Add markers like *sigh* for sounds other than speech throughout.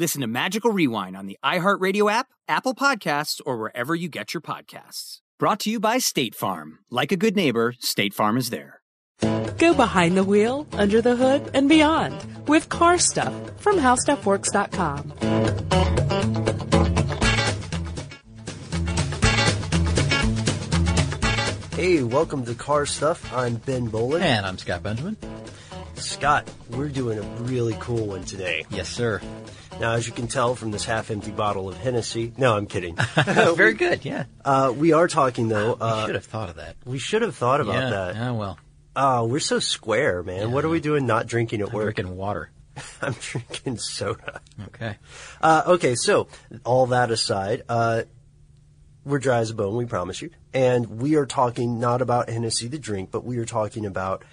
Listen to Magical Rewind on the iHeartRadio app, Apple Podcasts, or wherever you get your podcasts. Brought to you by State Farm. Like a good neighbor, State Farm is there. Go behind the wheel, under the hood, and beyond with car stuff from howstuffworks.com. Hey, welcome to Car Stuff. I'm Ben Bowlin. And I'm Scott Benjamin. Scott, we're doing a really cool one today. Yes, sir. Now, as you can tell from this half-empty bottle of Hennessy, no, I'm kidding. *laughs* Very good, yeah. Uh, we are talking though. we Uh, should have thought of that. we should have thought about yeah. that. Oh well. Oh, we're so square, man. What are we doing? Not drinking at I'm work. drinking water. *laughs* I'm drinking soda. Okay. Uh, okay, so all that aside, uh, we're dry as a bone, we promise you. And we are talking not about Hennessy the drink, but we are talking about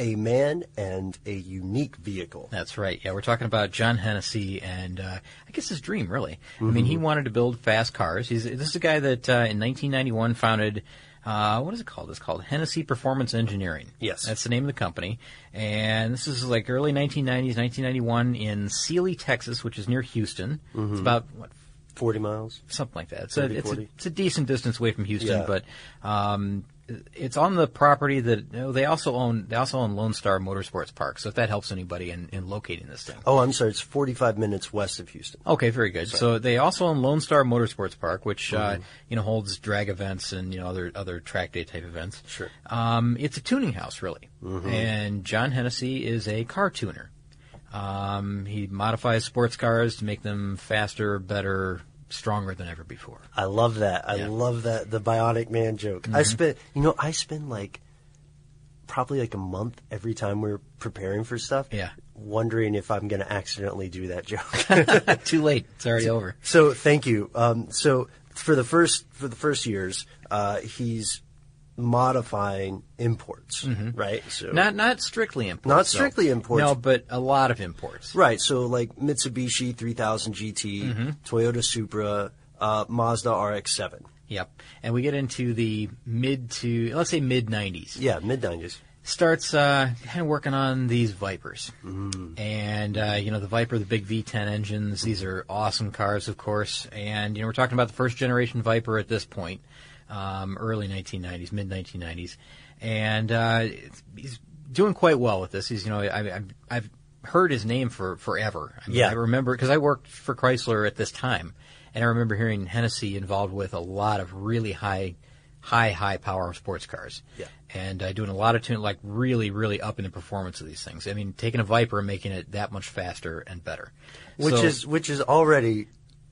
a man and a unique vehicle. That's right. Yeah, we're talking about John Hennessey and uh, I guess his dream, really. I mean, he wanted to build fast cars. He's this is a guy that uh, in 1991 founded. Uh, what is it called? It's called Hennessey Performance Engineering. Yes. That's the name of the company. And this is like early 1990s, 1991 in Sealy, Texas, which is near Houston. It's about, what, 40 miles? something like that. It's, a, it's, a, it's a decent distance away from Houston, Yeah. but um, it's on the property that you know, they also own. They also own Lone Star Motorsports Park. So if that helps anybody in, in locating this thing. Oh, I'm sorry, it's 45 minutes west of Houston. Okay, very good. So they also own Lone Star Motorsports Park, which uh, Mm-hmm. you know holds drag events and you know other other track day type events. Sure. Um, it's a tuning house, really, Mm-hmm. and John Hennessey is a car tuner. Um, he modifies sports cars to make them faster, better, stronger than ever before. I love that. I Yeah. Mm-hmm. love that the Bionic Man joke. I spent, you know, I spend like probably like a month every time we're preparing for stuff. Yeah. Wondering if I'm going to accidentally do that joke. *laughs* *laughs* Too late. It's already over. so thank you. Um, so for the first for the first years, uh, he's modifying imports, right? So Mm-hmm. Not not strictly imports. Not though. strictly imports. No, but a lot of imports. Right, so like Mitsubishi 3000 GT, Mm-hmm. Toyota Supra, uh, Mazda RX-7. Yep. And we get into the mid to let's say mid '90s. Yeah, mid 90s. starts uh, kind of working on these Vipers. And, uh, you know, the Viper, the big V10 engines, these are awesome cars, of course. And, you know, we're talking about the first generation Viper at this point, um, early 1990s, mid 1990s. And uh, he's doing quite well with this. He's, you know, I, I've, I've heard his name for forever. I mean, Yeah. I remember, because I worked for Chrysler at this time. And I remember hearing Hennessey involved with a lot of really high, high, high power sports cars. Yeah. And uh, doing a lot of tune, like really, really upping the performance of these things. I mean, taking a Viper and making it that much faster and better. Which So- is which is already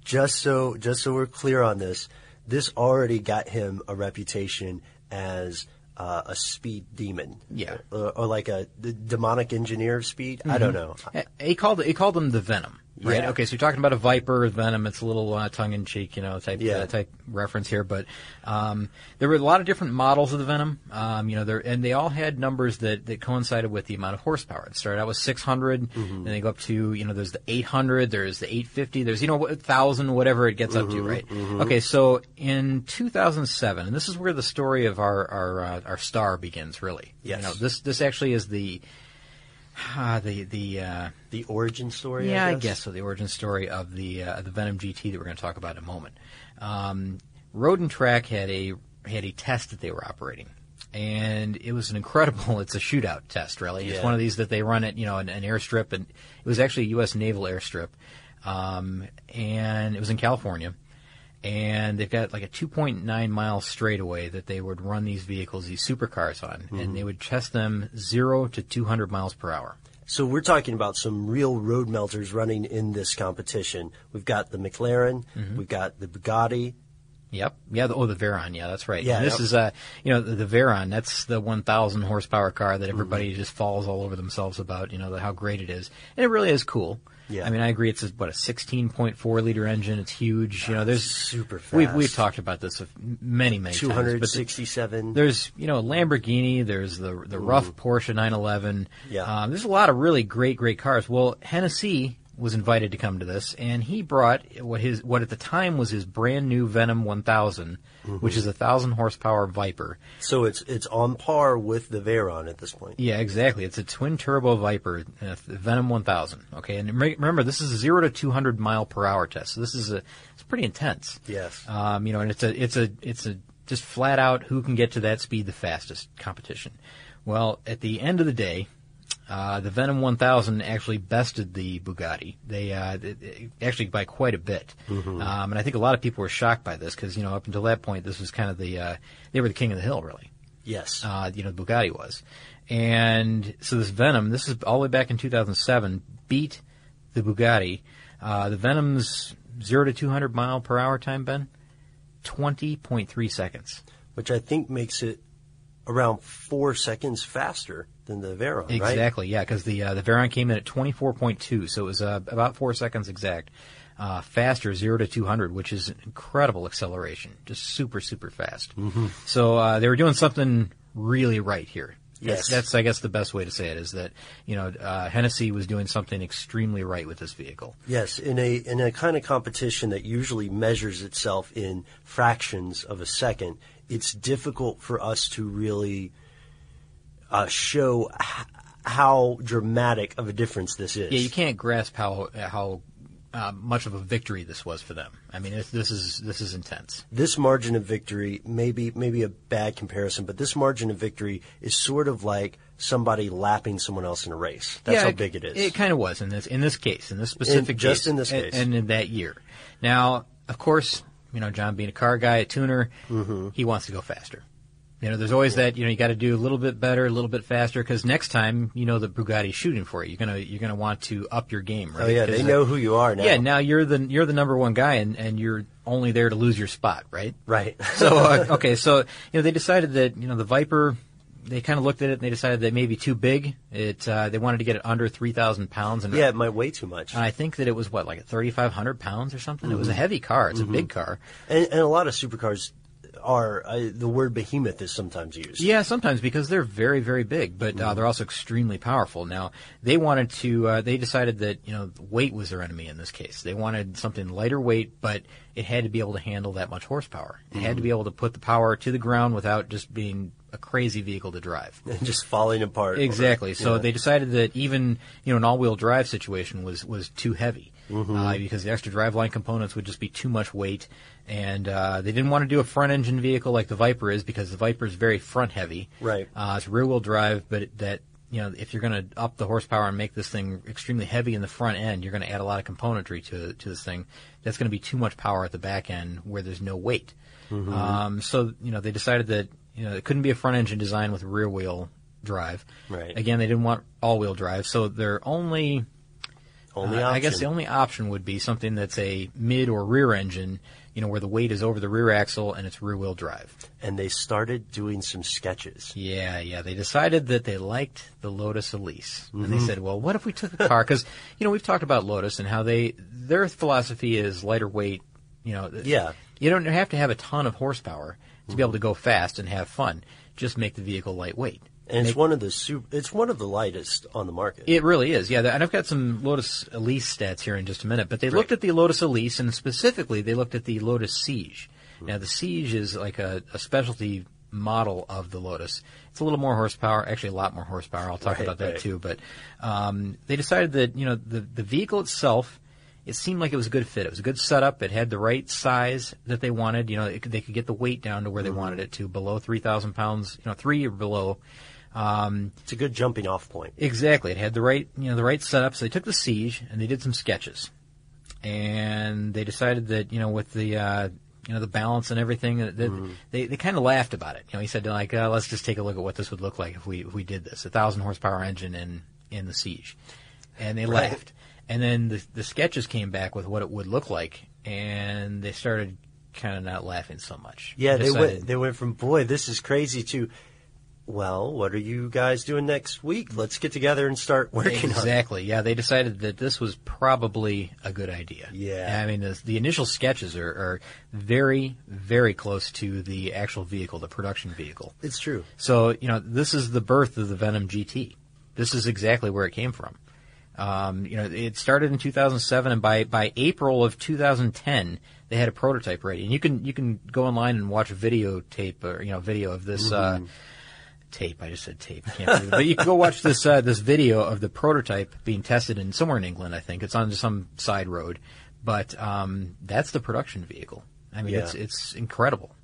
just so just so we're clear on this, this already got him a reputation as uh, a speed demon. Yeah. Or, or like a the demonic engineer of speed. I don't know. He called he called them the Venom. Right? Yeah. Okay, so you're talking about a Viper Venom. It's a little uh, tongue in cheek, you know, type Yeah. uh, type reference here. But um, there were a lot of different models of the Venom. Um, you know, there and they all had numbers that, that coincided with the amount of horsepower. It started out with 600, Mm-hmm. and they go up to you know, there's the 800, there's the 850, there's you know, 1,000, whatever it gets up Mm-hmm. to, right? Okay, so in 2007, and this is where the story of our our uh, our star begins, really. Yes. You know, this this actually is the uh, the the uh, The origin story. yeah, I I guess. guess so. The origin story of the uh, the Venom GT that we're going to talk about in a moment. Um, Road and Track had a had a test that they were operating, and it was an incredible. *laughs* It's a shootout test, really. It's one of these that they run at you know an, an airstrip, and it was actually a U.S. naval airstrip, um, and it was in California. And they've got like a 2.9 mile straightaway that they would run these vehicles, these supercars on, and they would test them zero to 200 miles per hour. So we're talking about some real road melters running in this competition. We've got the McLaren, Mm-hmm. we've got the Bugatti. Yep. Yeah. The, oh, the Veyron. Yeah, that's right. Yeah, And this yep. is uh, you know, the, the Veyron. That's the 1,000 horsepower car that everybody Mm-hmm. just falls all over themselves about. You know, the, how great it is, and it really is cool. Yeah. I mean, I agree. It's a, what a 16.4 liter engine. It's huge. You know, there's Super We've fast. we've talked about this many many Two times. hundred but there's you know a Lamborghini. There's the the rough Porsche 911. Yeah. Um, there's a lot of really great great cars. Well, Hennessey was invited to come to this, and he brought what his what at the time was his brand new Venom 1000, which is a thousand horsepower Viper. So it's it's on par with the Veyron at this point. Yeah, exactly. It's a twin turbo Viper, uh, Venom 1000. Okay, and re- remember this is a zero to 200 mile per hour test. So this is a it's pretty intense. Yes. Um, you know, and it's a it's a it's a just flat out who can get to that speed the fastest competition. Well, at the end of the day, uh, the Venom 1000 actually bested the Bugatti. They, uh, they- they- actually by quite a bit, um, and I think a lot of people were shocked by this because you know up until that point this was kind of the uh, they were the king of the hill really Yes. uh, you know, the Bugatti was. And so this Venom, this is all the way back in 2007, beat the Bugatti. Uh, the Venom's 0 to 200 mile per hour time, Ben? 20.3 seconds. Which I think makes it around four seconds faster than the Veyron, right? Exactly, yeah, because the uh, the Veyron came in at 24.2, so it was uh, about four seconds exact. Uh, faster, 0 to 200, which is incredible acceleration. Just super, super fast. Mm-hmm. So uh, they were doing something really right here. That's, Yes. that's, I guess, the best way to say it is that, you know, uh, Hennessey was doing something extremely right with this vehicle. Yes, in a in a kind of competition that usually measures itself in fractions of a second, it's difficult for us to really uh, show h- how dramatic of a difference this is. Yeah, you can't grasp how how uh, much of a victory this was for them. I mean, this, this is this is intense. This margin of victory, maybe maybe a bad comparison, but this margin of victory is sort of like somebody lapping someone else in a race. That's yeah, how big it is. It kind of was in this in this case, in this specific just case, in this and- and in that year. Now, of course, you know, John being a car guy, a tuner, Mm-hmm. he wants to go faster. You know, there's always that. You know, you got to do a little bit better, a little bit faster, because next time, you know, the Bugatti's shooting for you. You're gonna you're gonna want to up your game, right? oh yeah, they know who you are now. Yeah, now you're the you're the number one guy, and and you're only there to lose your spot, right? right. *laughs* So uh, okay, so you know they decided that you know the Viper, they kind of looked at it and they decided that it may be too big. It uh, they wanted to get it under three thousand pounds, and yeah, it might weigh too much. and I think that it was what like thirty five hundred pounds or something. It was a heavy car. It's a big car. And, and a lot of supercars are uh, the word behemoth is sometimes used. Yeah, sometimes because they're very, very big, but uh, they're also extremely powerful. Now, they wanted to, uh, they decided that, you know, weight was their enemy in this case. They wanted something lighter weight, but it had to be able to handle that much horsepower. It had to be able to put the power to the ground without just being a crazy vehicle to drive. *laughs* just falling apart. Exactly. So Yeah. they decided that even you know an all-wheel drive situation was was too heavy uh, because the extra driveline components would just be too much weight, and uh, they didn't want to do a front-engine vehicle like the Viper is because the Viper is very front-heavy. Right. Uh, it's rear-wheel drive, but it, that you know if you're going to up the horsepower and make this thing extremely heavy in the front end, you're going to add a lot of componentry to to this thing. That's going to be too much power at the back end where there's no weight. Um, so you know they decided that you know it couldn't be a front engine design with rear wheel drive. Right. Again, they didn't want all wheel drive, so their only Only uh, I guess the only option would be something that's a mid or rear engine you know, where the weight is over the rear axle and it's rear wheel drive. And they started doing some sketches. Yeah, yeah. They decided that they liked the Lotus Elise, and they said, "Well, what if we took a car? Because you know we've talked about Lotus and how they their philosophy is lighter weight. You know, Yeah. You don't have to have a ton of horsepower to be able to go fast and have fun. Just make the vehicle lightweight. And it's Make- one of the su- it's one of the lightest on the market. It really is, yeah. And I've got some Lotus Elise stats here in just a minute. But they looked at the Lotus Elise, and specifically, they looked at the Lotus Exige. Now, the Exige is like a, a specialty model of the Lotus. It's a little more horsepower, actually a lot more horsepower. I'll talk Right, about that right. too. But um, they decided that you know the the vehicle itself. It seemed like it was a good fit. It was a good setup. It had the right size that they wanted. You know, it, they could get the weight down to where they wanted it to, below three thousand pounds. You know, three or below. Um, It's a good jumping off point. Exactly. It had the right, you know, the right setup. So they took the Exige and they did some sketches, and they decided that you know with the uh, you know the balance and everything that that they they kind of laughed about it. You know, he said like, uh, let's just take a look at what this would look like if we if we did this, a thousand horsepower engine in in the Exige, and they Right. laughed. And then the the sketches came back with what it would look like, and they started kind of not laughing so much. Yeah, they Decided- went they went from boy, this is crazy to well, what are you guys doing next week? Let's get together and start working on it. Exactly. Yeah, they decided that this was probably a good idea. Yeah. I mean, the, the initial sketches are, are very, very close to the actual vehicle, the production vehicle. It's true. So, you know, this is the birth of the Venom GT. This is exactly where it came from. Um, you know, it started in 2007, and by, by April of 2010, they had a prototype ready. And you can you can go online and watch a videotape or you know video of this uh, tape. I just said tape. Can't. But you can go watch this uh, this video of the prototype being tested in somewhere in England. I think it's on some side road, but um, that's the production vehicle. I mean, Yeah. it's it's incredible.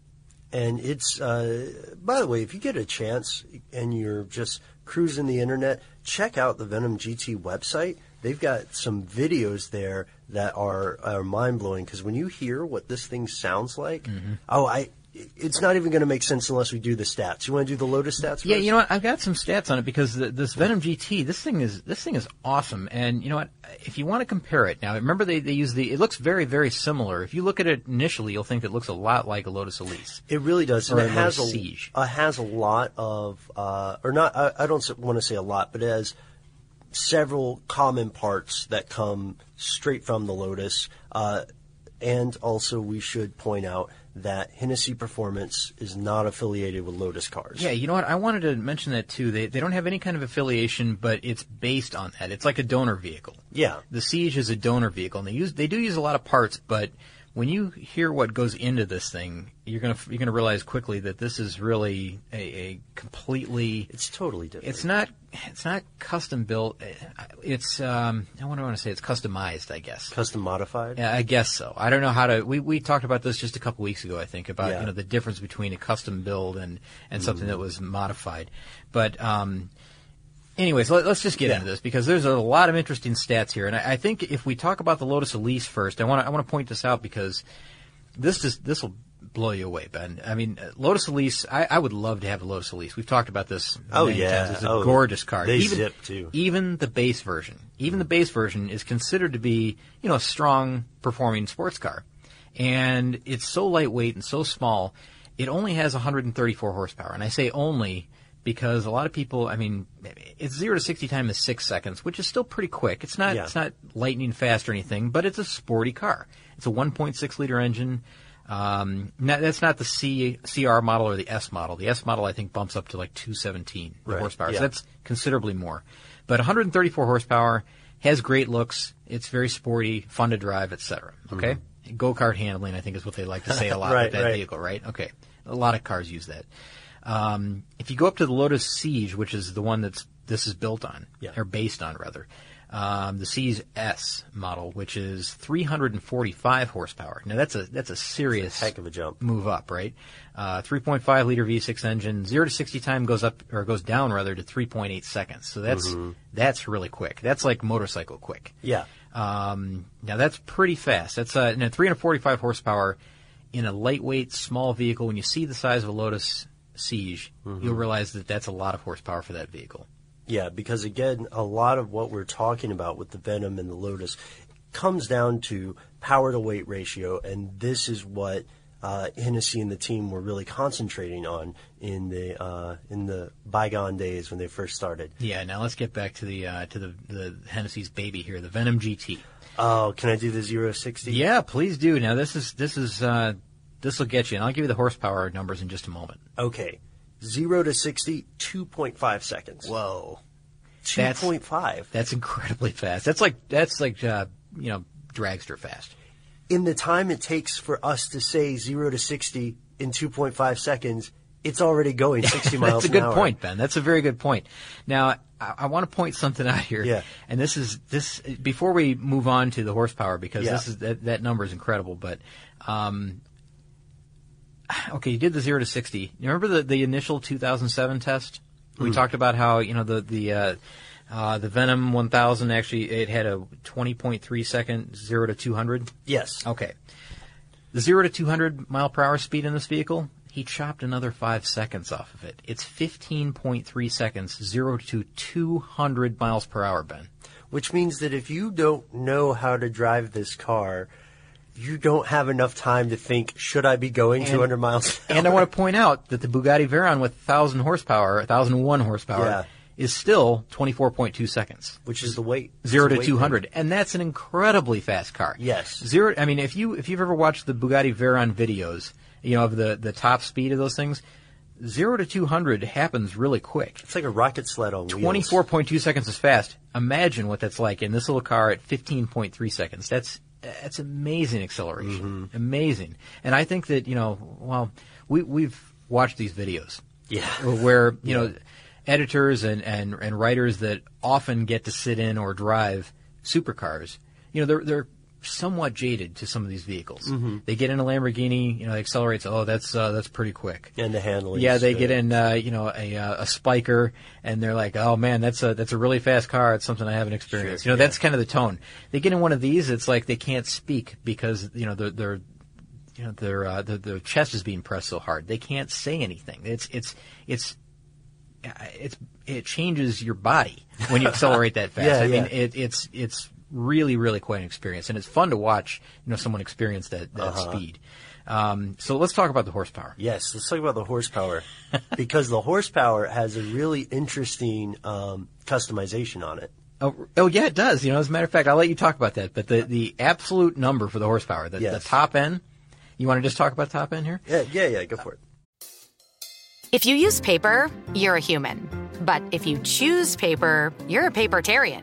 And it's, uh, by the way, if you get a chance and you're just cruising the internet, check out the Venom GT website. They've got some videos there that are, are mind blowing because when you hear what this thing sounds like, Mm-hmm. oh, I, it's not even going to make sense unless we do the stats. You want to do the Lotus stats? Yeah, you know what? I've got some stats on it because the, this Venom GT, this thing is this thing is awesome. And you know what? If you want to compare it now, remember they, they use the. It looks very very similar. If you look at it initially, you'll think it looks a lot like a Lotus Elise. It really does, Or and it has a Exige. uh, has a lot of, uh, or not. I, I don't want to say a lot, but it has several common parts that come straight from the Lotus. Uh, and also, we should point out that Hennessey Performance is not affiliated with Lotus cars. Yeah, you know what? I wanted to mention that too. They they don't have any kind of affiliation, but it's based on that. It's like a donor vehicle. Yeah. The Exige is a donor vehicle, and they use they do use a lot of parts, but when you hear what goes into this thing, you're gonna you're gonna realize quickly that this is really a, a completely It's totally different. It's not. It's not custom built. It's. Um, I want to want to say it's customized. I guess. custom modified. Yeah, I guess so. I don't know how to. We we talked about this just a couple weeks ago. I think about Yeah. you know the difference between a custom build and and something that was modified. But um, anyways, let, us just get Yeah. into this because there's a lot of interesting stats here, and I, I think if we talk about the Lotus Elise first, I want to I want to point this out because this is this will blow you away, Ben. I mean, Lotus Elise. I, I would love to have a Lotus Elise. We've talked about this. Oh, yeah. times. it's a Oh, gorgeous car. they even, zip, too. Even the base version, even the mm. base version is considered to be you know a strong performing sports car, and it's so lightweight and so small. It only has 134 horsepower, and I say only because a lot of people. I mean, it's zero to 60 time is six seconds, which is still pretty quick. It's not. Yeah. It's not lightning fast or anything, but it's a sporty car. It's a 1.6 liter engine. Um, not, that's not the C, CR model or the S model. The S model I think bumps up to like 217 Right, horsepower. yeah. So that's considerably more. But 134 horsepower has great looks. It's very sporty, fun to drive, etc. Okay, go kart handling I think is what they like to say a lot *laughs* Mm-hmm. Right, with that right. vehicle, right? Okay, a lot of cars use that. Um, if you go up to the Lotus Exige, which is the one that's this is built on, Yeah. or based on rather, um, the Exige S model, which is 345 horsepower. Now that's a that's a serious heck of a jump. move up, right? Uh, 3.5 liter V6 engine, zero to 60 time goes up or goes down rather to 3.8 seconds. So that's Mm-hmm. that's really quick. That's like motorcycle quick. Yeah. Um, now that's pretty fast. That's uh, now 345 horsepower in a lightweight small vehicle. When you see the size of a Lotus Exige, Mm-hmm. you'll realize that that's a lot of horsepower for that vehicle. Yeah, because again, a lot of what we're talking about with the Venom and the Lotus, comes down to power to weight ratio, and this is what uh, Hennessey and the team were really concentrating on in the uh, in the bygone days when they first started. Yeah. Now let's get back to the uh, to the the Hennessey's baby here, the Venom GT. Oh, can I do the zero to sixty? Yeah, please do. Now this is this is uh, this will get you, and I'll give you the horsepower numbers in just a moment. Okay, zero to 60, 2.5 seconds. Whoa, 2.5. That's- point that's incredibly fast. That's like that's like uh, you know dragster fast. In the time it takes for us to say zero to sixty in two point five seconds, it's already going *laughs* sixty miles. That's a good hour. point, Ben. That's a very good point. Now, I, I want to point something out here. Yeah. And this is this before we move on to the horsepower because Yeah. this is that, that number is incredible. But um, *sighs* okay, you did the zero to sixty. You remember the the initial 2007 test? Mm. We talked about how you know the the uh, uh, the Venom 1000 actually it had a 20.3 second zero to 200. Yes. Okay. The zero to 200 mile per hour speed in this vehicle, he chopped another five seconds off of it. It's 15.3 seconds, zero to 200 miles per hour, Ben. Which means that if you don't know how to drive this car, you don't have enough time to think, should I be going 200 miles an And I want to point out that the Bugatti Veyron with 1,000 horsepower, 1,001 horsepower, Yeah. is still 24.2 seconds. Which is the weight. Zero to weight 200, and that's an incredibly fast car. Yes. Zero. I mean, if you if you've ever watched the Bugatti Veyron videos, you know of the the top speed of those things, zero to 200 happens really quick. It's like a rocket sled on wheels. 24.2 seconds is fast. Imagine what that's like in this little car at 15.3 seconds. That's that's amazing acceleration. Amazing. And I think that, you know, well, we we've watched these videos Yeah. *laughs* where, you know, editors and, and, and writers that often get to sit in or drive supercars, you know, they're they're somewhat jaded to some of these vehicles. They get in a Lamborghini, you know, it accelerates, oh, that's uh, that's pretty quick. And the handling. Yeah, they good. get in, uh, you know, a, uh, a Spyker, and they're like, "Oh man, that's a that's a really fast car. It's something I haven't experienced." Sure, you know, yeah. that's kind of the tone. They get in one of these, it's like they can't speak because you know they're, they're you know their uh, their, their chest is being pressed so hard. They can't say anything. It's it's it's uh, it's it changes your body when you accelerate that fast. *laughs* Yeah, I mean, it, it's it's really really quite an experience, and it's fun to watch. You know, someone experience that that Uh-huh. speed. Um, so let's talk about the horsepower. Yes, let's talk about the horsepower *laughs* because the horsepower has a really interesting um, customization on it. Oh, oh yeah, it does. You know, as a matter of fact, I'll let you talk about that. But the, the absolute number for the horsepower, the, Yes. the top end, you want to just talk about top end here? Yeah, yeah, yeah. Go for it. If you use paper, you're a human. But if you choose paper, you're a papertarian.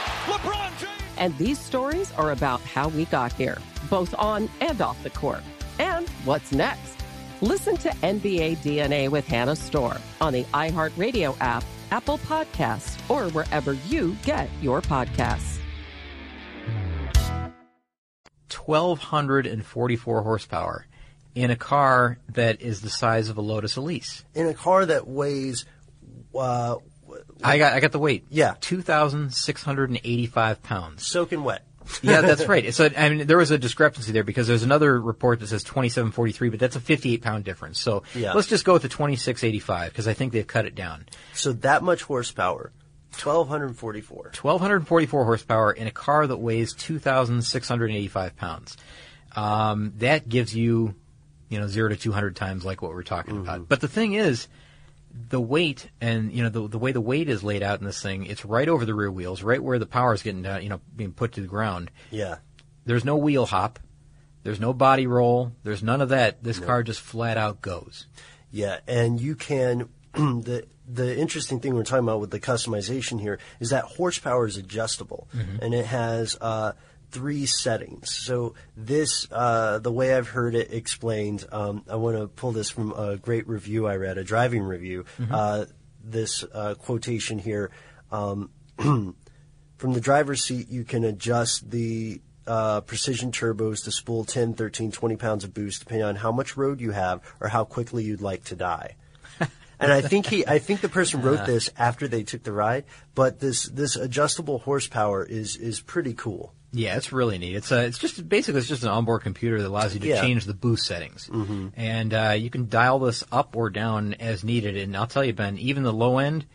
LeBron James. And these stories are about how we got here, both on and off the court. And what's next? Listen to NBA DNA with Hannah Storm on the iHeartRadio app, Apple Podcasts, or wherever you get your podcasts. 1,244 horsepower in a car that is the size of a Lotus Elise. In a car that weighs. Uh, I got I got the weight. Yeah. 2,685 pounds. Soaking wet. *laughs* yeah, that's right. So I mean, there was a discrepancy there because there's another report that says 2743, but that's a 58 pound difference. So Yeah. let's just go with the 2685 because I think they've cut it down. So that much horsepower, 1,244. 1,244 horsepower in a car that weighs 2,685 pounds. Um, that gives you, you know, zero to 200 times like what we're talking about. But the thing is, the weight and you know the the way the weight is laid out in this thing, it's right over the rear wheels, right where the power is getting down, you know, being put to the ground. Yeah. There's no wheel hop. There's no body roll. There's none of that. This car just flat out goes. Yeah, and you can *clears throat* the the interesting thing we're talking about with the customization here is that horsepower is adjustable, Mhm. and it has uh, three settings. So this, uh, the way I've heard it explained, um, I want to pull this from a great review I read, a driving review. Mhm. Uh, this uh, quotation here. Um, *clears throat* From the driver's seat, you can adjust the uh, precision turbos to spool 10, 13, 20 pounds of boost depending on how much road you have or how quickly you'd like to die. *laughs* and I think he, I think the person wrote this after they took the ride, but this, this adjustable horsepower is, is pretty cool. Yeah, it's really neat. It's uh, it's just basically it's just an onboard computer that allows you to Yeah. change the boost settings, Mhm. and uh, you can dial this up or down as needed. And I'll tell you, Ben, even the low end,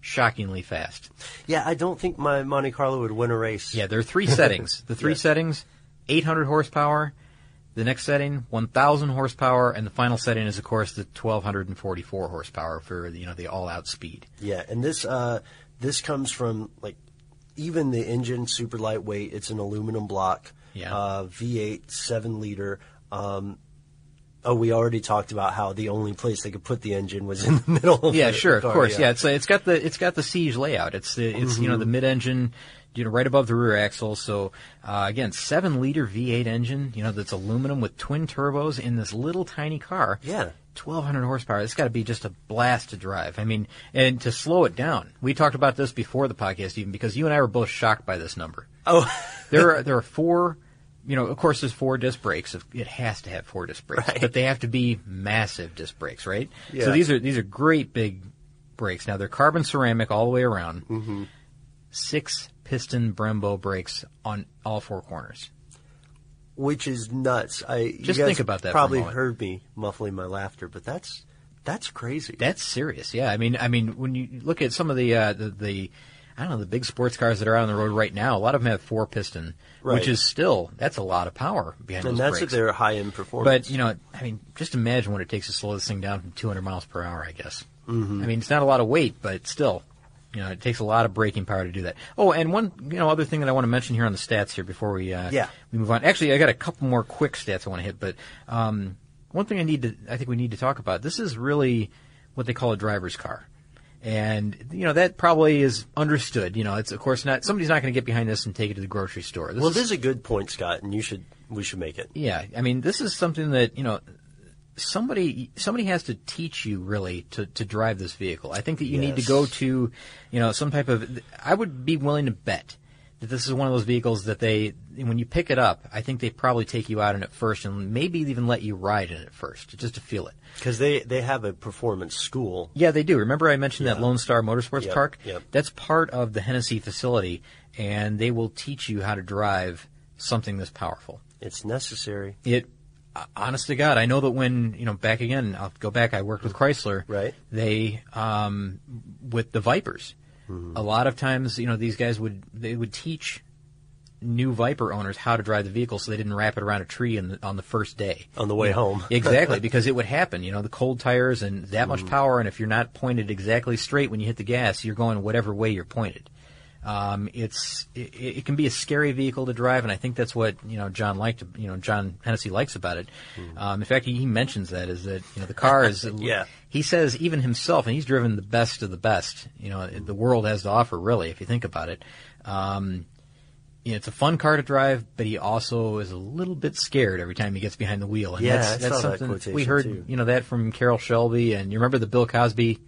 shockingly fast. Yeah, I don't think my Monte Carlo would win a race. Yeah, there are three settings. *laughs* The three settings: 800 horsepower. The next setting, 1,000 horsepower, and the final setting is, of course, the 1,244 horsepower for you know the all-out speed. Yeah, and this uh, this comes from like even the engine super lightweight. It's an aluminum block. Yeah. Uh, V8 seven liter. Um, oh, we already talked about how the only place they could put the engine was in the *laughs* middle. Of yeah, the sure, car, of course. Yeah, it's uh, it's got the it's got the Exige layout. It's the it's you know the mid-engine, you know, right above the rear axle. So uh, again, seven liter V8 engine. You know that's aluminum with twin turbos in this little tiny car. Yeah. 1200 horsepower. It's got to be just a blast to drive. I mean, and to slow it down. We talked about this before the podcast, even because you and I were both shocked by this number. Oh, *laughs* there are there are four. You know, of course, there's four disc brakes. It has to have four disc brakes, but they have to be massive disc brakes, right? Yeah. So these are these are great big brakes. Now they're carbon ceramic all the way around. Mm-hmm. Six piston Brembo brakes on all four corners. which is nuts. I you Just guys think about that Probably heard me muffling my laughter, but that's that's crazy. That's serious. Yeah, I mean, I mean, when you look at some of the uh, the, the I don't know the big sports cars that are out on the road right now, a lot of them have four piston, Right. which is still that's a lot of power behind and those that's brakes. if they're high end performance. But you know, I mean, just imagine what it takes to slow this thing down from 200 miles per hour. I guess. Mhm. I mean, it's not a lot of weight, but still, you know, it takes a lot of braking power to do that. Oh, and one, you know, other thing that I want to mention here on the stats here before we uh, Yeah. we move on. Actually, I got a couple more quick stats I want to hit, but um, one thing I need to, I think we need to talk about. This is really what they call a driver's car. And you know that probably is understood. You know, it's of course not. Somebody's not going to get behind this and take it to the grocery store. This well, is- this is a good point, Scott, and you should we should make it. yeah, I mean, this is something that you know somebody somebody has to teach you really to, to drive this vehicle. I think that you need to go to, you know, some type of. I would be willing to bet that this is one of those vehicles that they, when you pick it up, I think they probably take you out in it first and maybe even let you ride in it first, just to feel it. Because they, they have a performance school. Yeah, they do. Remember I mentioned that Lone Star Motorsports Yep, Park? yep. That's part of the Hennessey facility, and they will teach you how to drive something this powerful. It's necessary. It, honest to God, I know that when you know back again, I'll go back. I worked with Chrysler. Right. They, um, with the Vipers, Mm-hmm. a lot of times, you know, these guys would they would teach new Viper owners how to drive the vehicle, so they didn't wrap it around a tree in the, on the first day On the way You know, home. exactly, *laughs* because it would happen. You know, the cold tires and that much Mhm. power, and if you're not pointed exactly straight when you hit the gas, you're going whatever way you're pointed. Um, it's it, it can be a scary vehicle to drive, and I think that's what you know John liked. You know, John Hennessey likes about it. Um, in fact, he, he mentions that is that you know the car is. *laughs* Yeah. He says even himself, and he's driven the best of the best. You know, the world has to offer. Really, if you think about it. Um, you know, it's a fun car to drive, but he also is a little bit scared every time he gets behind the wheel. And Yeah, that's, that's that something quotation, we heard. too. You know that from Carroll Shelby, and you remember the Bill Cosby.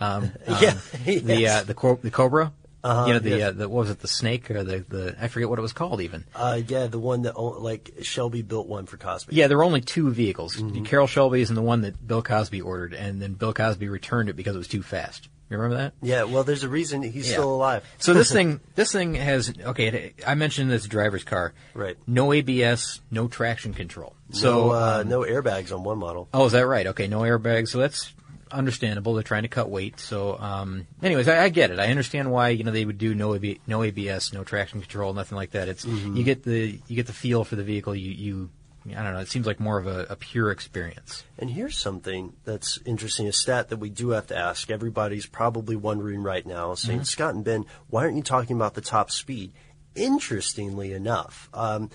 Um, *laughs* Yeah, um, the *laughs* uh, the co- the Cobra. Uh-huh, you know the, yes. uh, the what was it the snake or the the I forget what it was called even. Uh, yeah, the one that, like, Shelby built one for Cosby. Yeah, there were only two vehicles. Mm-hmm. Carroll Shelby's and the one that Bill Cosby ordered, and then Bill Cosby returned it because it was too fast. You remember that? Yeah, well, there's a reason he's Yeah. still alive. So this *laughs* thing, this thing has okay. it- I mentioned this driver's car. Right. No ABS, no traction control. So no, uh, um, no airbags on one model. Oh, is that right? Okay, no airbags. So that's understandable. They're trying to cut weight. So, um, anyways, I, I get it. I understand why you know they would do no AB, no ABS, no traction control, nothing like that. It's Mhm. you get the you get the feel for the vehicle. You you I don't know. It seems like more of a, a pure experience. And here's something that's interesting, a stat that we do have to ask. Everybody's probably wondering right now, saying, Mhm. Scott and Ben, why aren't you talking about the top speed? Interestingly enough, um,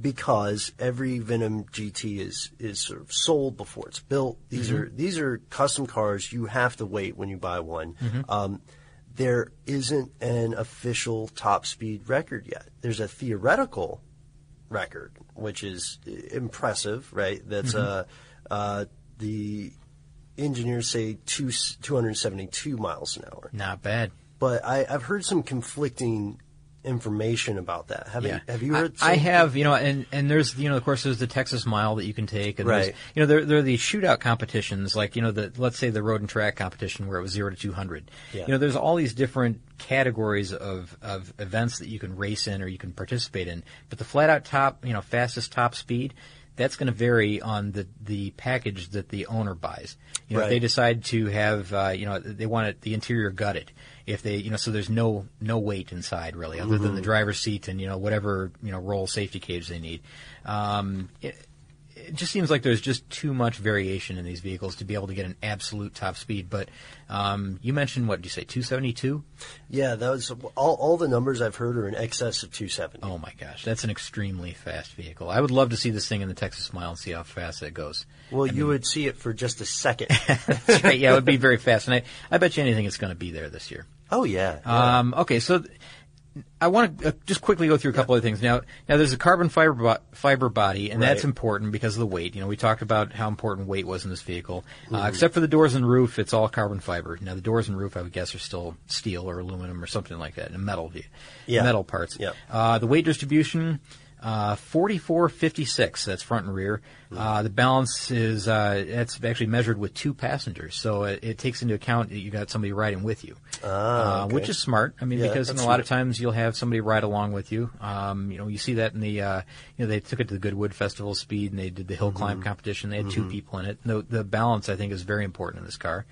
because every Venom GT is, is sort of sold before it's built. These Mhm. are, these are custom cars. You have to wait when you buy one. Mhm. Um, there isn't an official top speed record yet. There's a theoretical record, which is impressive, right? That's Mhm. uh, uh, the engineers say two, 272 miles an hour. Not bad. But I, I've heard some conflicting information about that. Have, yeah. you, have you heard? I, I have, you know, and and there's, you know, of course, there's the Texas Mile that you can take, and there's- Right. you know, there there are these shootout competitions, like you know, the let's say the road and track competition where it was zero to two hundred. Yeah. You know, there's all these different categories of of events that you can race in or you can participate in, but the flat out top, you know, fastest top speed. That's going to vary on the, the package that the owner buys. You know, if they decide to have, uh, you know, they want it, the interior gutted. If they, you know, so there's no no weight inside really, other than Mhm. the driver's seat and you know whatever you know roll safety cage they need. Um, it, it just seems like there's just too much variation in these vehicles to be able to get an absolute top speed. But um, you mentioned what did you say, 272? Yeah, that was all. All the numbers I've heard are in excess of 270. Oh my gosh, that's an extremely fast vehicle. I would love to see this thing in the Texas Mile and see how fast it goes. Well, you would see it for just a second. *laughs* That's right. Yeah, it would be very fast, and I, I bet you anything it's going to be there this year. Oh yeah. yeah. Um, okay, so th- I want to uh, just quickly go through a couple of things. Now, now there's a carbon fiber bo- fiber body, and that's important because of the weight. You know, we talked about how important weight was in this vehicle. Uh, Mhm. except for the doors and roof, it's all carbon fiber. Now, the doors and roof, I would guess, are still steel or aluminum or something like that, and metal view, Yeah. metal parts. Yep. Uh, the weight distribution. Uh, 4456, that's front and rear. Uh, the balance is, uh, that's actually measured with two passengers. So it, it takes into account that you got somebody riding with you. Ah, uh, okay. which is smart. I mean, Yeah, because that's a lot of times you'll have somebody ride along with you. Um, you know, you see that in the, uh, you know, they took it to the Goodwood Festival Speed and they did the hill climb competition. They had two Mhm. people in it. The, the balance, I think, is very important in this car.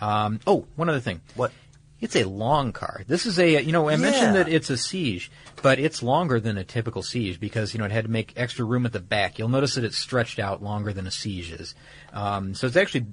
Um, oh, one other thing. What? It's a long car. This is a, you know, I mentioned that it's a Exige, but it's longer than a typical Exige because, you know, it had to make extra room at the back. You'll notice that it's stretched out longer than a Exige is. Um, so it's actually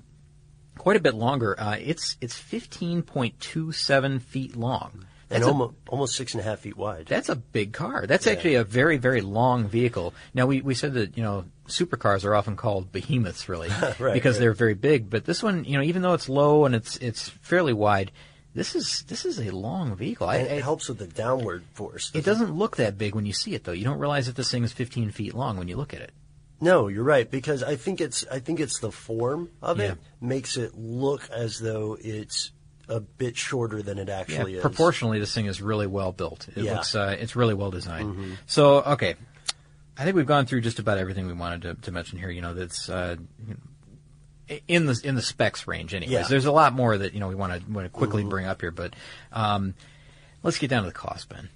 quite a bit longer. Uh, it's, it's 15.27 feet long. and That's a- almost almost six and a half feet wide. that's a big car. That's Yeah. actually a very, very long vehicle. Now we, we said that, you know, supercars are often called behemoths really. *laughs* Right, because right. they're very big. But this one, you know, even though it's low and it's it's fairly wide, this is this is a long vehicle. I, it I- helps with the downward force. it doesn't look that big when you see it though. You don't realize that this thing is 15 feet long when you look at it. No, you're right because I think it's I think it's the form of Yeah. it makes it look as though it's a bit shorter than it actually yeah, is. Proportionally, this thing is really well built. It Yeah. looks, uh, it's really well designed. Mhm. So, okay, I think we've gone through just about everything we wanted to, to mention here. You know, that's uh, in the in the specs range. Anyways, Yeah. there's a lot more that you know we want to want to quickly Mhm. bring up here, but um, let's get down to the cost, Ben.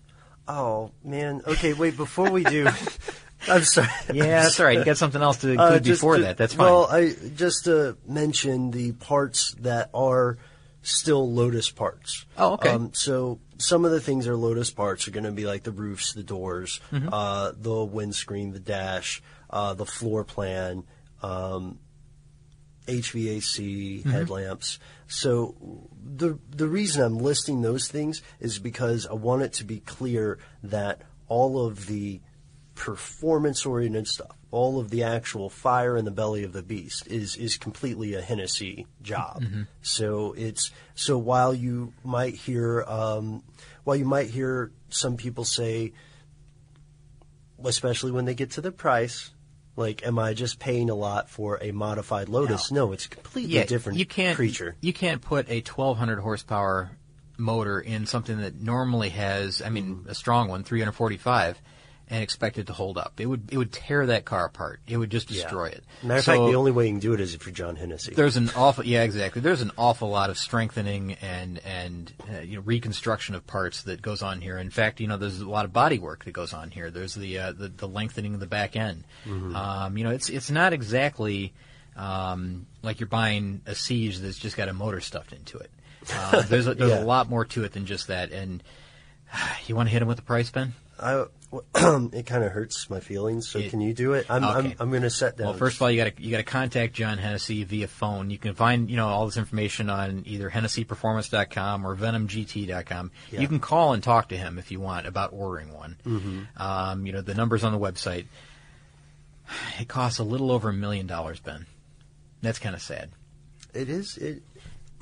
Oh man. Okay, wait. Before we do, *laughs* I'm sorry. Yeah, that's all right. You got something else to include Uh, before to- that. That's fine. Well, I just to mention the parts that are still Lotus parts. Oh, okay. Um, so some of the things that are Lotus parts are going to be like the roofs, the doors, Mhm. uh, the windscreen, the dash, uh, the floor plan, um, HVAC, Mhm. headlamps. So the the reason I'm listing those things is because I want it to be clear that all of the performance oriented stuff, all of the actual fire in the belly of the beast is is completely a Hennessey job. Mhm. So it's so while you might hear um, while you might hear some people say, especially when they get to the price, like, am I just paying a lot for a modified Lotus? No, it's a completely yeah, different you can't, creature. You can't put a 1200 horsepower motor in something that normally has, I mean, a strong one, 345, and expect it to hold up. It would it would tear that car apart. It would just Yeah. destroy it. Matter of So- fact, the only way you can do it is if you're John Hennessey. there's an awful, yeah, exactly. There's an awful lot of strengthening and and uh, you know reconstruction of parts that goes on here. In fact, you know, there's a lot of body work that goes on here. There's the uh, the, the lengthening of the back end. Mhm. Um, you know, it's it's not exactly um, like you're buying a Exige that's just got a motor stuffed into it. Uh, there's a, there's *laughs* Yeah. a lot more to it than just that. And *sighs* you want to hit him with the price, Ben? I, *clears throat* it kind of hurts my feelings. So can you do it? I'm I'm, I'm going to set down. Well, first of all, you got to you got to contact John Hennessey via phone. You can find you know all this information on either HennesseyPerformance.com or VenomGT.com. Yeah. You can call and talk to him if you want about ordering one. Mhm. Um, you know the numbers on the website. It costs a little over a million dollars, Ben. That's kind of sad. It is. It. *clears throat*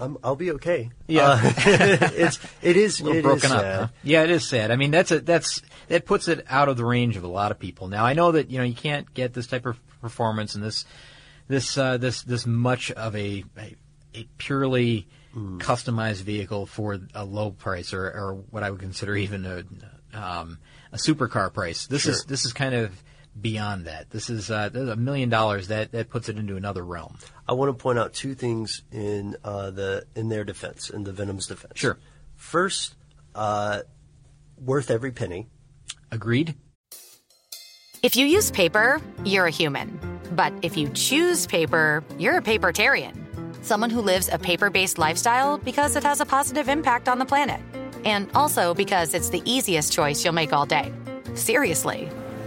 I'm, I'll be okay. Yeah. Uh, *laughs* it's. It is. a little it is broken up. sad. Huh? Yeah, it is sad. I mean, that's a, that's that puts it out of the range of a lot of people. Now, I know that you know you can't get this type of performance and this this uh, this this much of a a, a purely Hmm. customized vehicle for a low price or, or what I would consider even a um, a supercar price. This is this is kind of beyond that. This is uh, a million dollars that that puts it into another realm. I want to point out two things in uh, the in their defense, in the Venom's defense. Sure. First, uh, worth every penny. Agreed. If you use paper, you're a human. But if you choose paper, you're a papertarian. Someone who lives a paper based lifestyle because it has a positive impact on the planet. And also because it's the easiest choice you'll make all day. Seriously.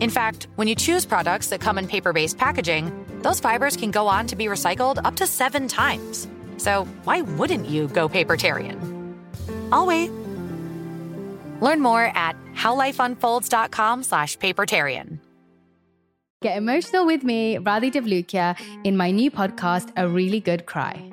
In fact, when you choose products that come in paper based packaging, those fibers can go on to be recycled up to seven times. So why wouldn't you go papertarian? I'll wait. Learn more at howlifeunfolds.com slash papertarian. Get emotional with me, Radhi Devlukia, in my new podcast, A Really Good Cry.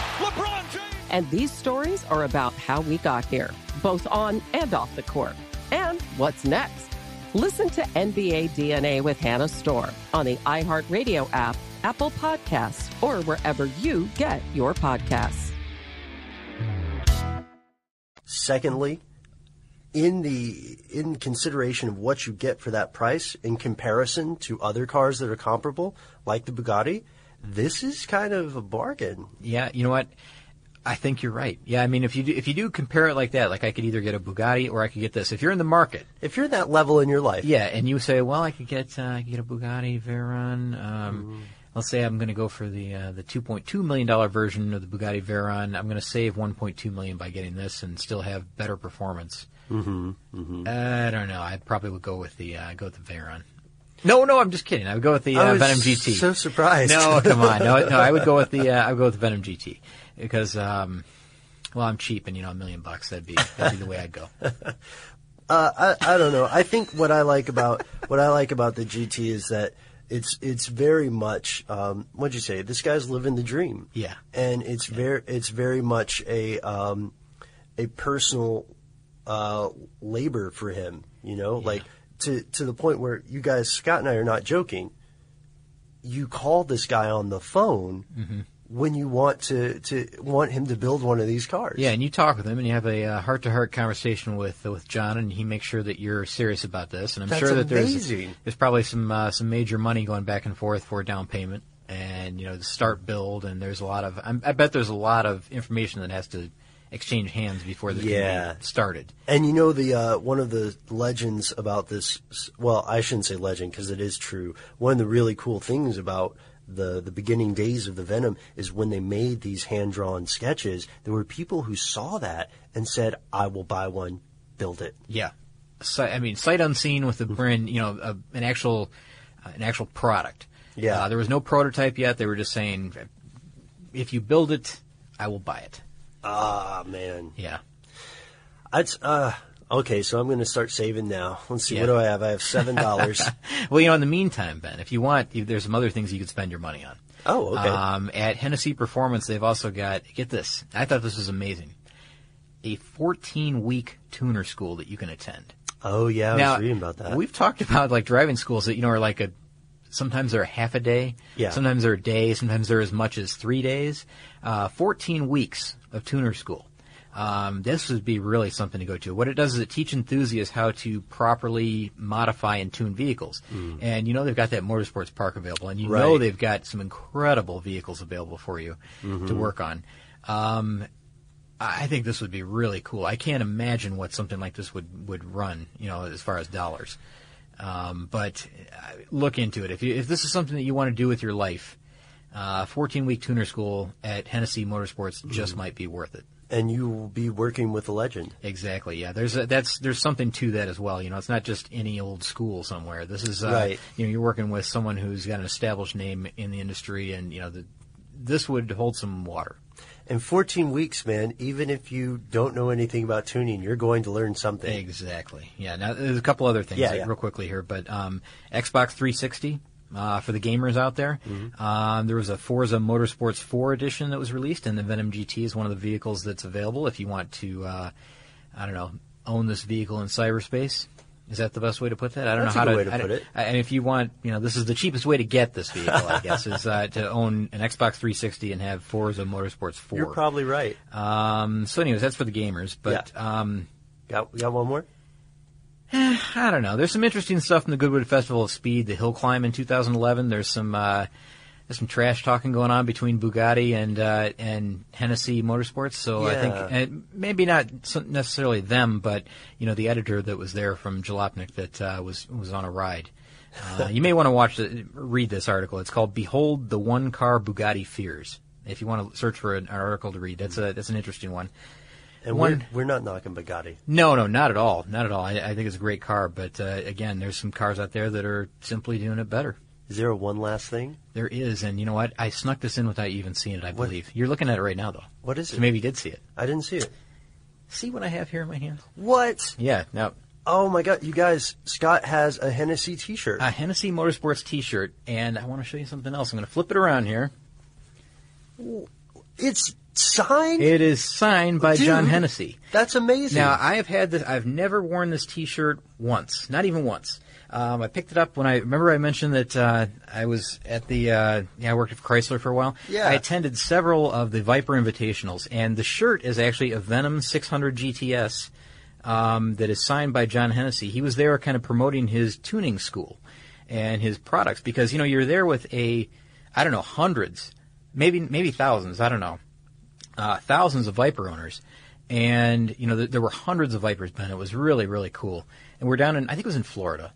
LeBron James. And these stories are about how we got here, both on and off the court. And what's next? Listen to NBA DNA with Hannah Storm on the iHeartRadio app, Apple Podcasts, or wherever you get your podcasts. Secondly, in the in consideration of what you get for that price in comparison to other cars that are comparable, like the Bugatti, this is kind of a bargain. Yeah, you know what? I think you're right. Yeah, I mean, if you do, if you do compare it like that, like I could either get a Bugatti or I could get this. If you're in the market, if you're that level in your life, yeah, and you say, well, I could get uh, I could get a Bugatti Veyron. Um, Mm-hmm. Let's say I'm going to go for the uh, the 2.2 million dollar version of the Bugatti Veyron. I'm going to save 1.2 million by getting this and still have better performance. Mm-hmm. Mm-hmm. I don't know. I probably would go with the uh, go with the Veyron. No, no, I'm just kidding. I would go with the I uh, was Venom GT. so surprised. No, come on. No, no, I would go with the uh, I would go with the Venom GT because um, well, I'm cheap and you know a million bucks. That'd be that'd be the way I'd go. *laughs* Uh, I, I don't know. I think what I like about what I like about the GT is that it's it's very much um, what'd you say? This guy's living the dream. Yeah. and it's very it's very much a um, a personal uh, labor for him. You know, like to to the point where you guys, Scott and I, are not joking. You call this guy on the phone Mhm. When you want to to want him to build one of these cars. Yeah, and you talk with him, and you have a uh, heart-to-heart conversation with with John, and he makes sure that you're serious about this. And I'm That's sure that there's amazing. there's probably some uh, some major money going back and forth for a down payment, and you know the start build, and there's a lot of I'm, I bet there's a lot of information that has to exchange hands before this Yeah. started. And you know the uh, one of the legends about this. Well, I shouldn't say legend because it is true. One of the really cool things about the the beginning days of the Venom is when they made these hand drawn sketches. There were people who saw that and said, "I will buy one, build it." Yeah, Si- I mean sight unseen with the brand, you know, a, an actual uh, an actual product. Yeah. uh, there was no prototype yet. They were just saying, if you build it, I will buy it. Ah, man. Yeah. That's uh okay. So I'm going to start saving now. Let's see. Yeah. What do I have? I have seven dollars. *laughs* well, you know, in the meantime, Ben, if you want, you, there's some other things you could spend your money on. Oh, okay. Um, at Hennessey Performance, they've also got, get this, I thought this was amazing, a 14 week tuner school that you can attend. oh yeah, I now, was reading about that. We've talked about like driving schools that, you know, are like a, sometimes they're a half a day. Yeah. Sometimes they're a day. Sometimes they're as much as three days. Uh, 14 weeks of tuner school. Um, this would be really something to go to. What it does is it teach enthusiasts how to properly modify and tune vehicles. And you know they've got that motorsports park available, and you know Mm. They've got some incredible vehicles available for you to Mhm. work on. Um, I think this would be really cool. I can't imagine what something like this would, would run, you know, as far as dollars. Um, but uh, look into it. If, you, if this is something that you want to do with your life, uh, 14 week tuner school at Hennessey Motorsports just Mhm. might be worth it. And you will be working with a legend. Exactly. Yeah. There's a, that's there's something to that as well. You know, it's not just any old school somewhere. This is uh, Right. You know, you're working with someone who's got an established name in the industry, and you know, the, this would hold some water. In 14 weeks, man, even if you don't know anything about tuning, you're going to learn something. Exactly. Yeah. Now there's a couple other things Yeah, like, yeah. real quickly here, but um, Xbox 360 uh, for the gamers out there. Mm-hmm. Um, there was a Forza Motorsports 4 edition that was released, and the Venom GT is one of the vehicles that's available if you want to, uh, I don't know, own this vehicle in cyberspace. Is that the best way to put that? I don't That's know a how to, way to I put it. And if you want, you know, this is the cheapest way to get this vehicle, I guess, is uh, to own an Xbox 360 and have Forza Motorsports 4. You're probably right. Um, so, anyways, that's for the gamers. But um, got got one more. I don't know. There's some interesting stuff in the Goodwood Festival of Speed, the hill climb in 2011. There's some uh, there's some trash talking going on between Bugatti and uh, and Hennessey Motorsports. So I think Yeah. uh, maybe not necessarily them, but you know the editor that was there from Jalopnik that uh, was was on a ride. Uh, you may want to watch the, read this article. It's called "Behold the One Car Bugatti Fears." If you want to search for an, an article to read, that's a that's an interesting one. And one, we're, we're not knocking Bugatti. no, no, not at all, not at all. I, I think it's a great car, but uh, again, there's some cars out there that are simply doing it better. Is there a one last thing? There is, and you know what? I snuck this in without you even seeing it. I What? believe you're looking at it right now, though. What is So it? maybe you did see it. I didn't see it. See what I have here in my hand? What? Yeah, now Oh my god, you guys, Scott has a Hennessey t-shirt. a Hennessey Motorsports T-shirt, and I want to show you something else. I'm going to flip it around here. It's signed? It is signed by Dude, John Hennessey. That's amazing. Now I have had this. I've never worn this T-shirt once, not even once. Um, I picked it up when I remember I mentioned that uh, I was at the uh, yeah I worked for Chrysler for a while. Yeah. I attended several of the Viper Invitationals, and the shirt is actually a Venom 600 GTS um, that is signed by John Hennessey. He was there kind of promoting his tuning school and his products because you know you're there with a I don't know hundreds, maybe maybe thousands. I don't know uh, thousands of Viper owners, and you know th- there were hundreds of Vipers. Ben, it was really really cool. And we're down in I think it was in Florida,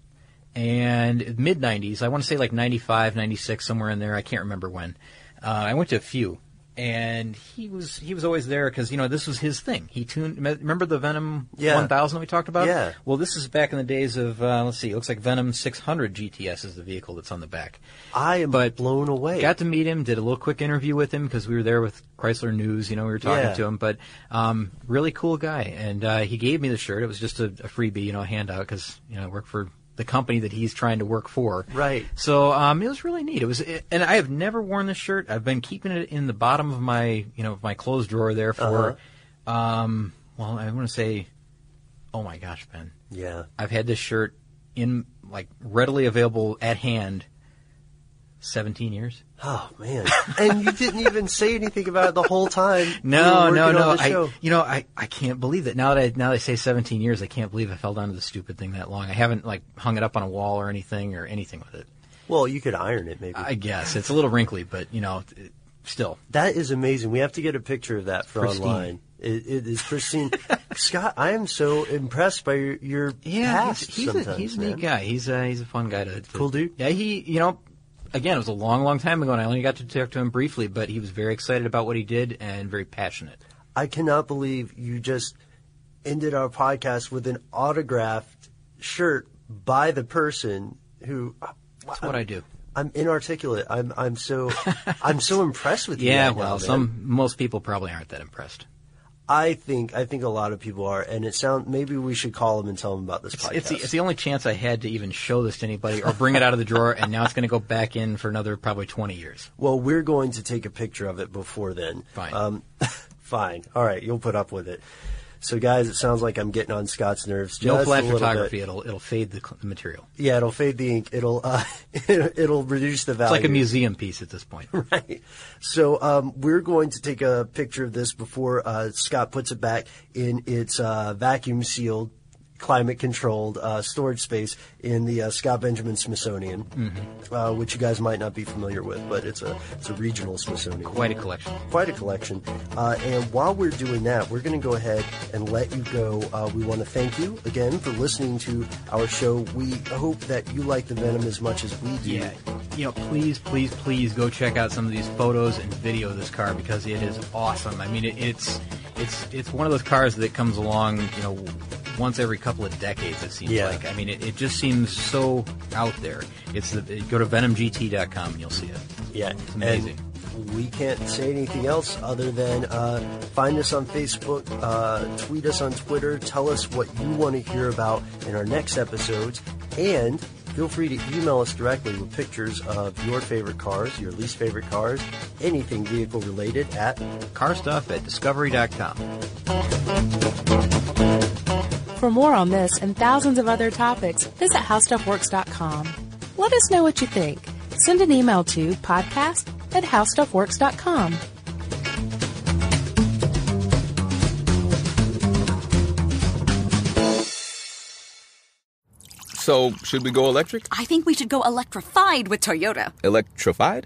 and mid '90s. I want to say like '95, '96, somewhere in there. I can't remember when. Uh, I went to a few, and he was he was always there because you know this was his thing. He tuned. Remember the Venom Yeah. 1000 that we talked about? Yeah. Well, this is back in the days of uh, let's see. It looks like Venom 600 GTS is the vehicle that's on the back. I am But blown away. Got to meet him, did a little quick interview with him because we were there with Chrysler News. You know, we were talking Yeah. to him, but um, really cool guy. And uh, he gave me the shirt. It was just a, a freebie, you know, a handout because you know I work for the company that he's trying to work for. Right. So um, it was really neat. It was, and I have never worn this shirt. I've been keeping it in the bottom of my, you know, my clothes drawer there for, um, well, I want to say, oh my gosh, Ben. Yeah. I've had this shirt in like readily available at hand. Seventeen years. Oh man! and you didn't even say anything about it the whole time. *laughs* No, no, no. I, you know, I, I can't believe that now that I, now I say 17 years, I can't believe I fell down to the stupid thing that long. I haven't like hung it up on a wall or anything or anything with it. Well, you could iron it maybe. I guess it's a little wrinkly, but you know, it, still. That is amazing. We have to get a picture of that for Pristine. online. It, it is pristine. *laughs* Scott, I am so impressed by your, your Yeah, past he's, he's, a, he's a neat guy. He's a, he's a fun guy to, to Cool dude. Yeah, he you know, again, it was a long, long time ago, and I only got to talk to him briefly, but he was very excited about what he did and very passionate. I cannot believe you just ended our podcast with an autographed shirt by the person who. That's what I do. I'm inarticulate. I'm I'm so I'm so *laughs* impressed with you. Yeah, right well, man. some most people probably aren't that impressed. I think I think a lot of people are, and it sounds maybe we should call them and tell them about this podcast. It's the, it's the only chance I had to even show this to anybody or bring it out of the drawer, and now it's going to go back in for another probably 20 years. Well, we're going to take a picture of it before then. Fine. Um, *laughs* fine. All right, you'll put up with it. So, guys, it sounds like I'm getting on Scott's nerves. No just flash photography; bit. it'll it'll fade the, the material. Yeah, it'll fade the ink. It'll uh, *laughs* it'll reduce the value. It's like a museum piece at this point. *laughs* right. So um, we're going to take a picture of this before uh, Scott puts it back in its uh, vacuum sealed, climate controlled uh, storage space in the uh, Scott Benjamin Smithsonian, Mm-hmm. uh, which you guys might not be familiar with, but it's a it's a regional Smithsonian. Quite a collection. Quite a collection. Uh, and while we're doing that, we're going to go ahead and let you go. Uh, we want to thank you again for listening to our show. We hope that you like the Venom as much as we do. Yeah, you know, please, please, please go check out some of these photos and video of this car because it is awesome. I mean, it, it's it's it's one of those cars that comes along, you know, once every couple of decades. It seems Yeah. like. I mean, it, it just seems so out there. It's the go to venomgt.com and you'll see it. Yeah, It's amazing. And we can't say anything else other than uh, find us on Facebook, uh, tweet us on Twitter, tell us what you want to hear about in our next episodes, and feel free to email us directly with pictures of your favorite cars, your least favorite cars, anything vehicle related at car stuff at discovery.com. For more on this and thousands of other topics, visit howstuffworks.com. Let us know what you think. Send an email to podcast at howstuffworks.com. So, should we go electric? I think we should go electrified with Toyota. Electrified?